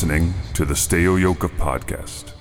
Listening to the Steo Yoka podcast.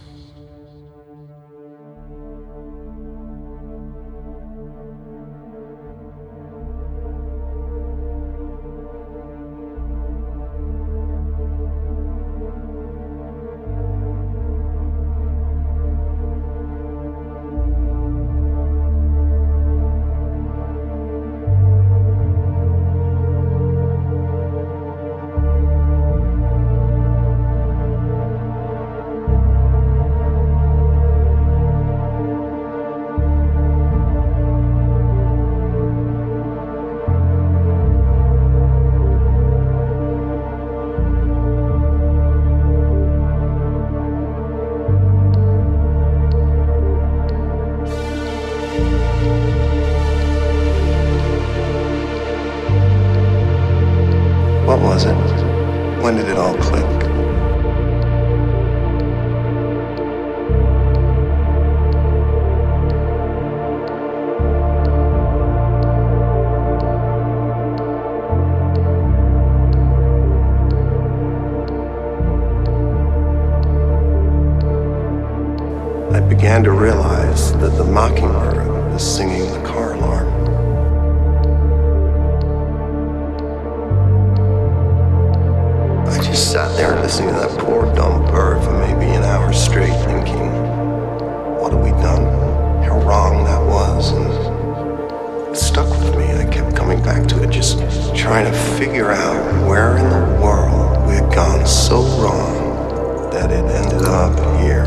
Coming back to it, just trying to figure out where in the world we had gone so wrong that it ended up here.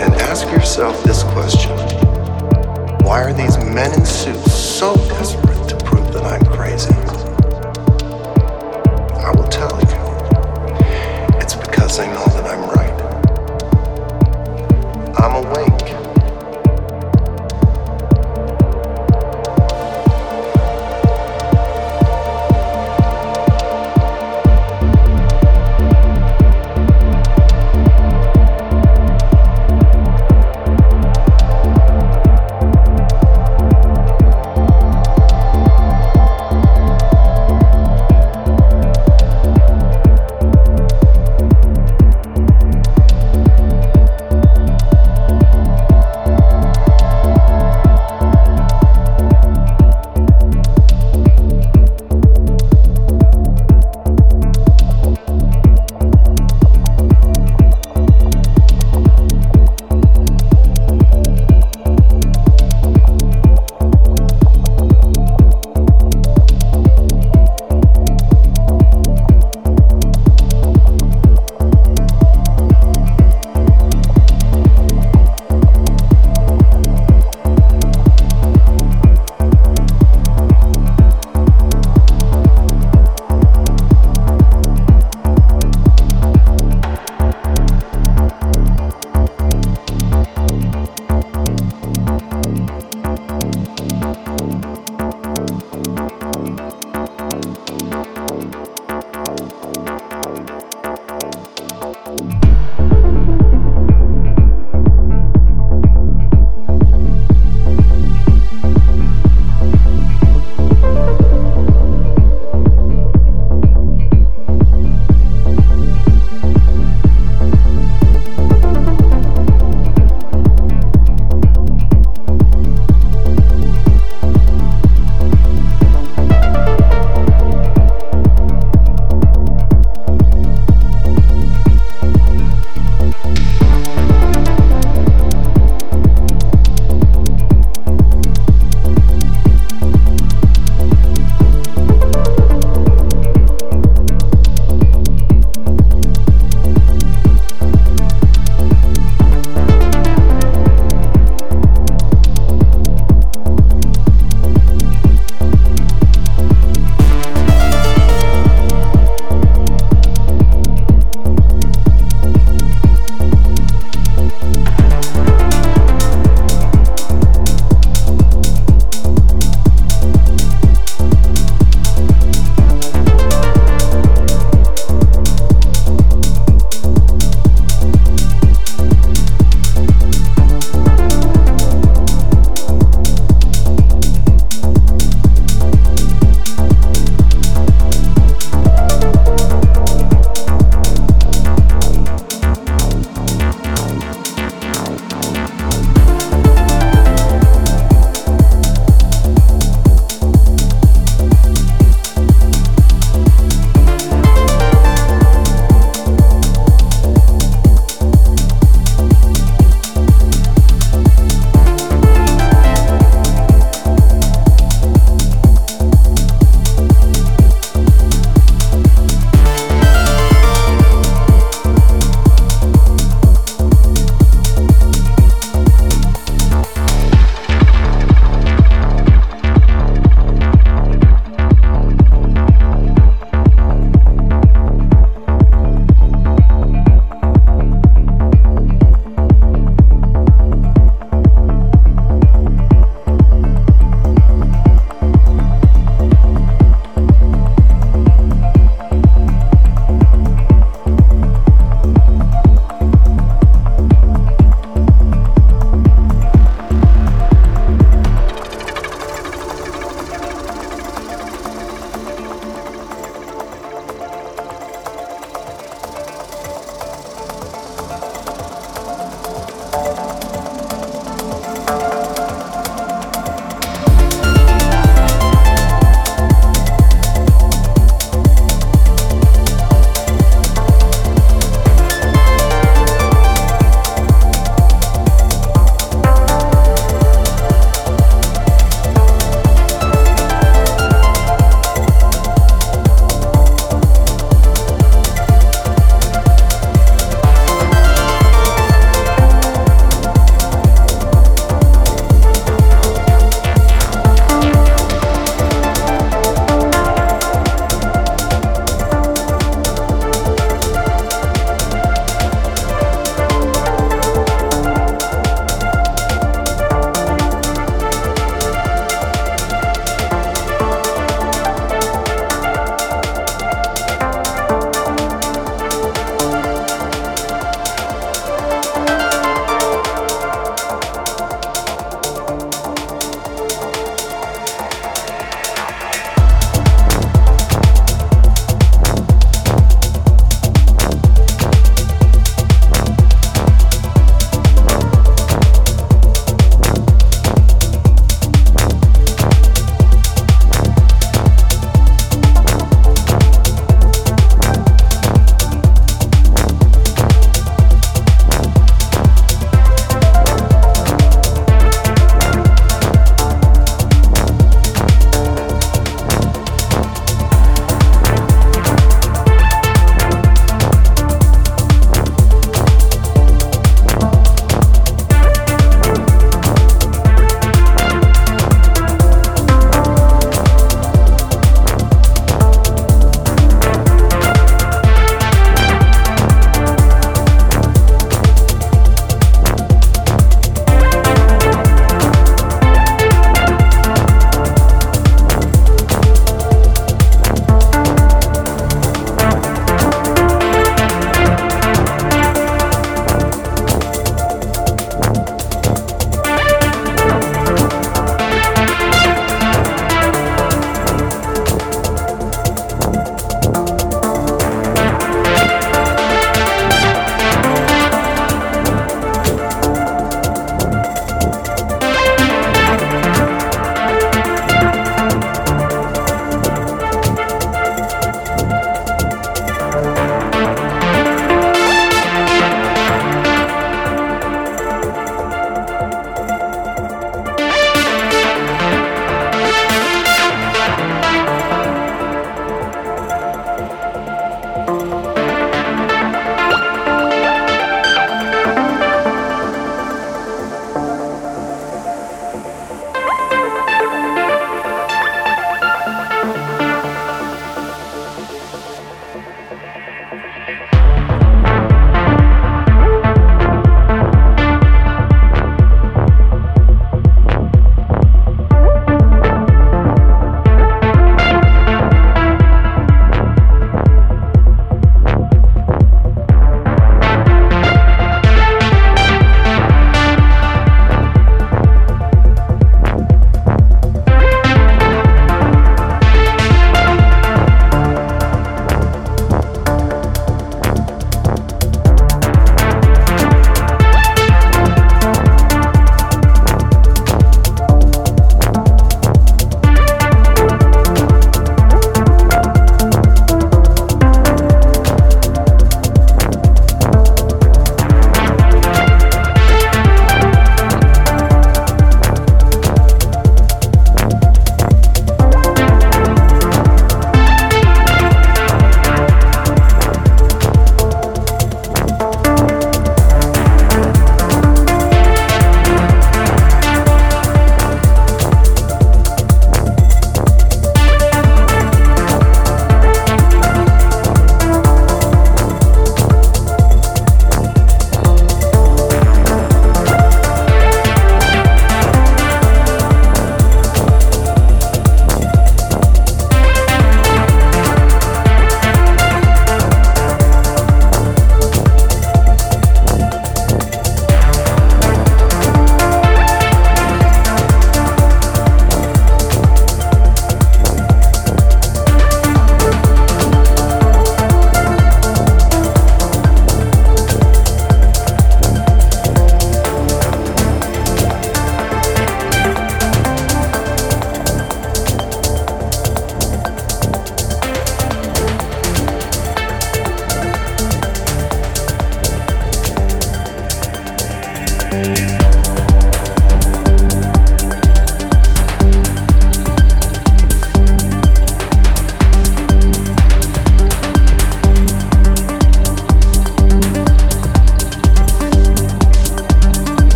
And ask yourself this question Why are these men in suits so desperate to prove that I'm crazy? I will tell you. It's because I know that I'm right.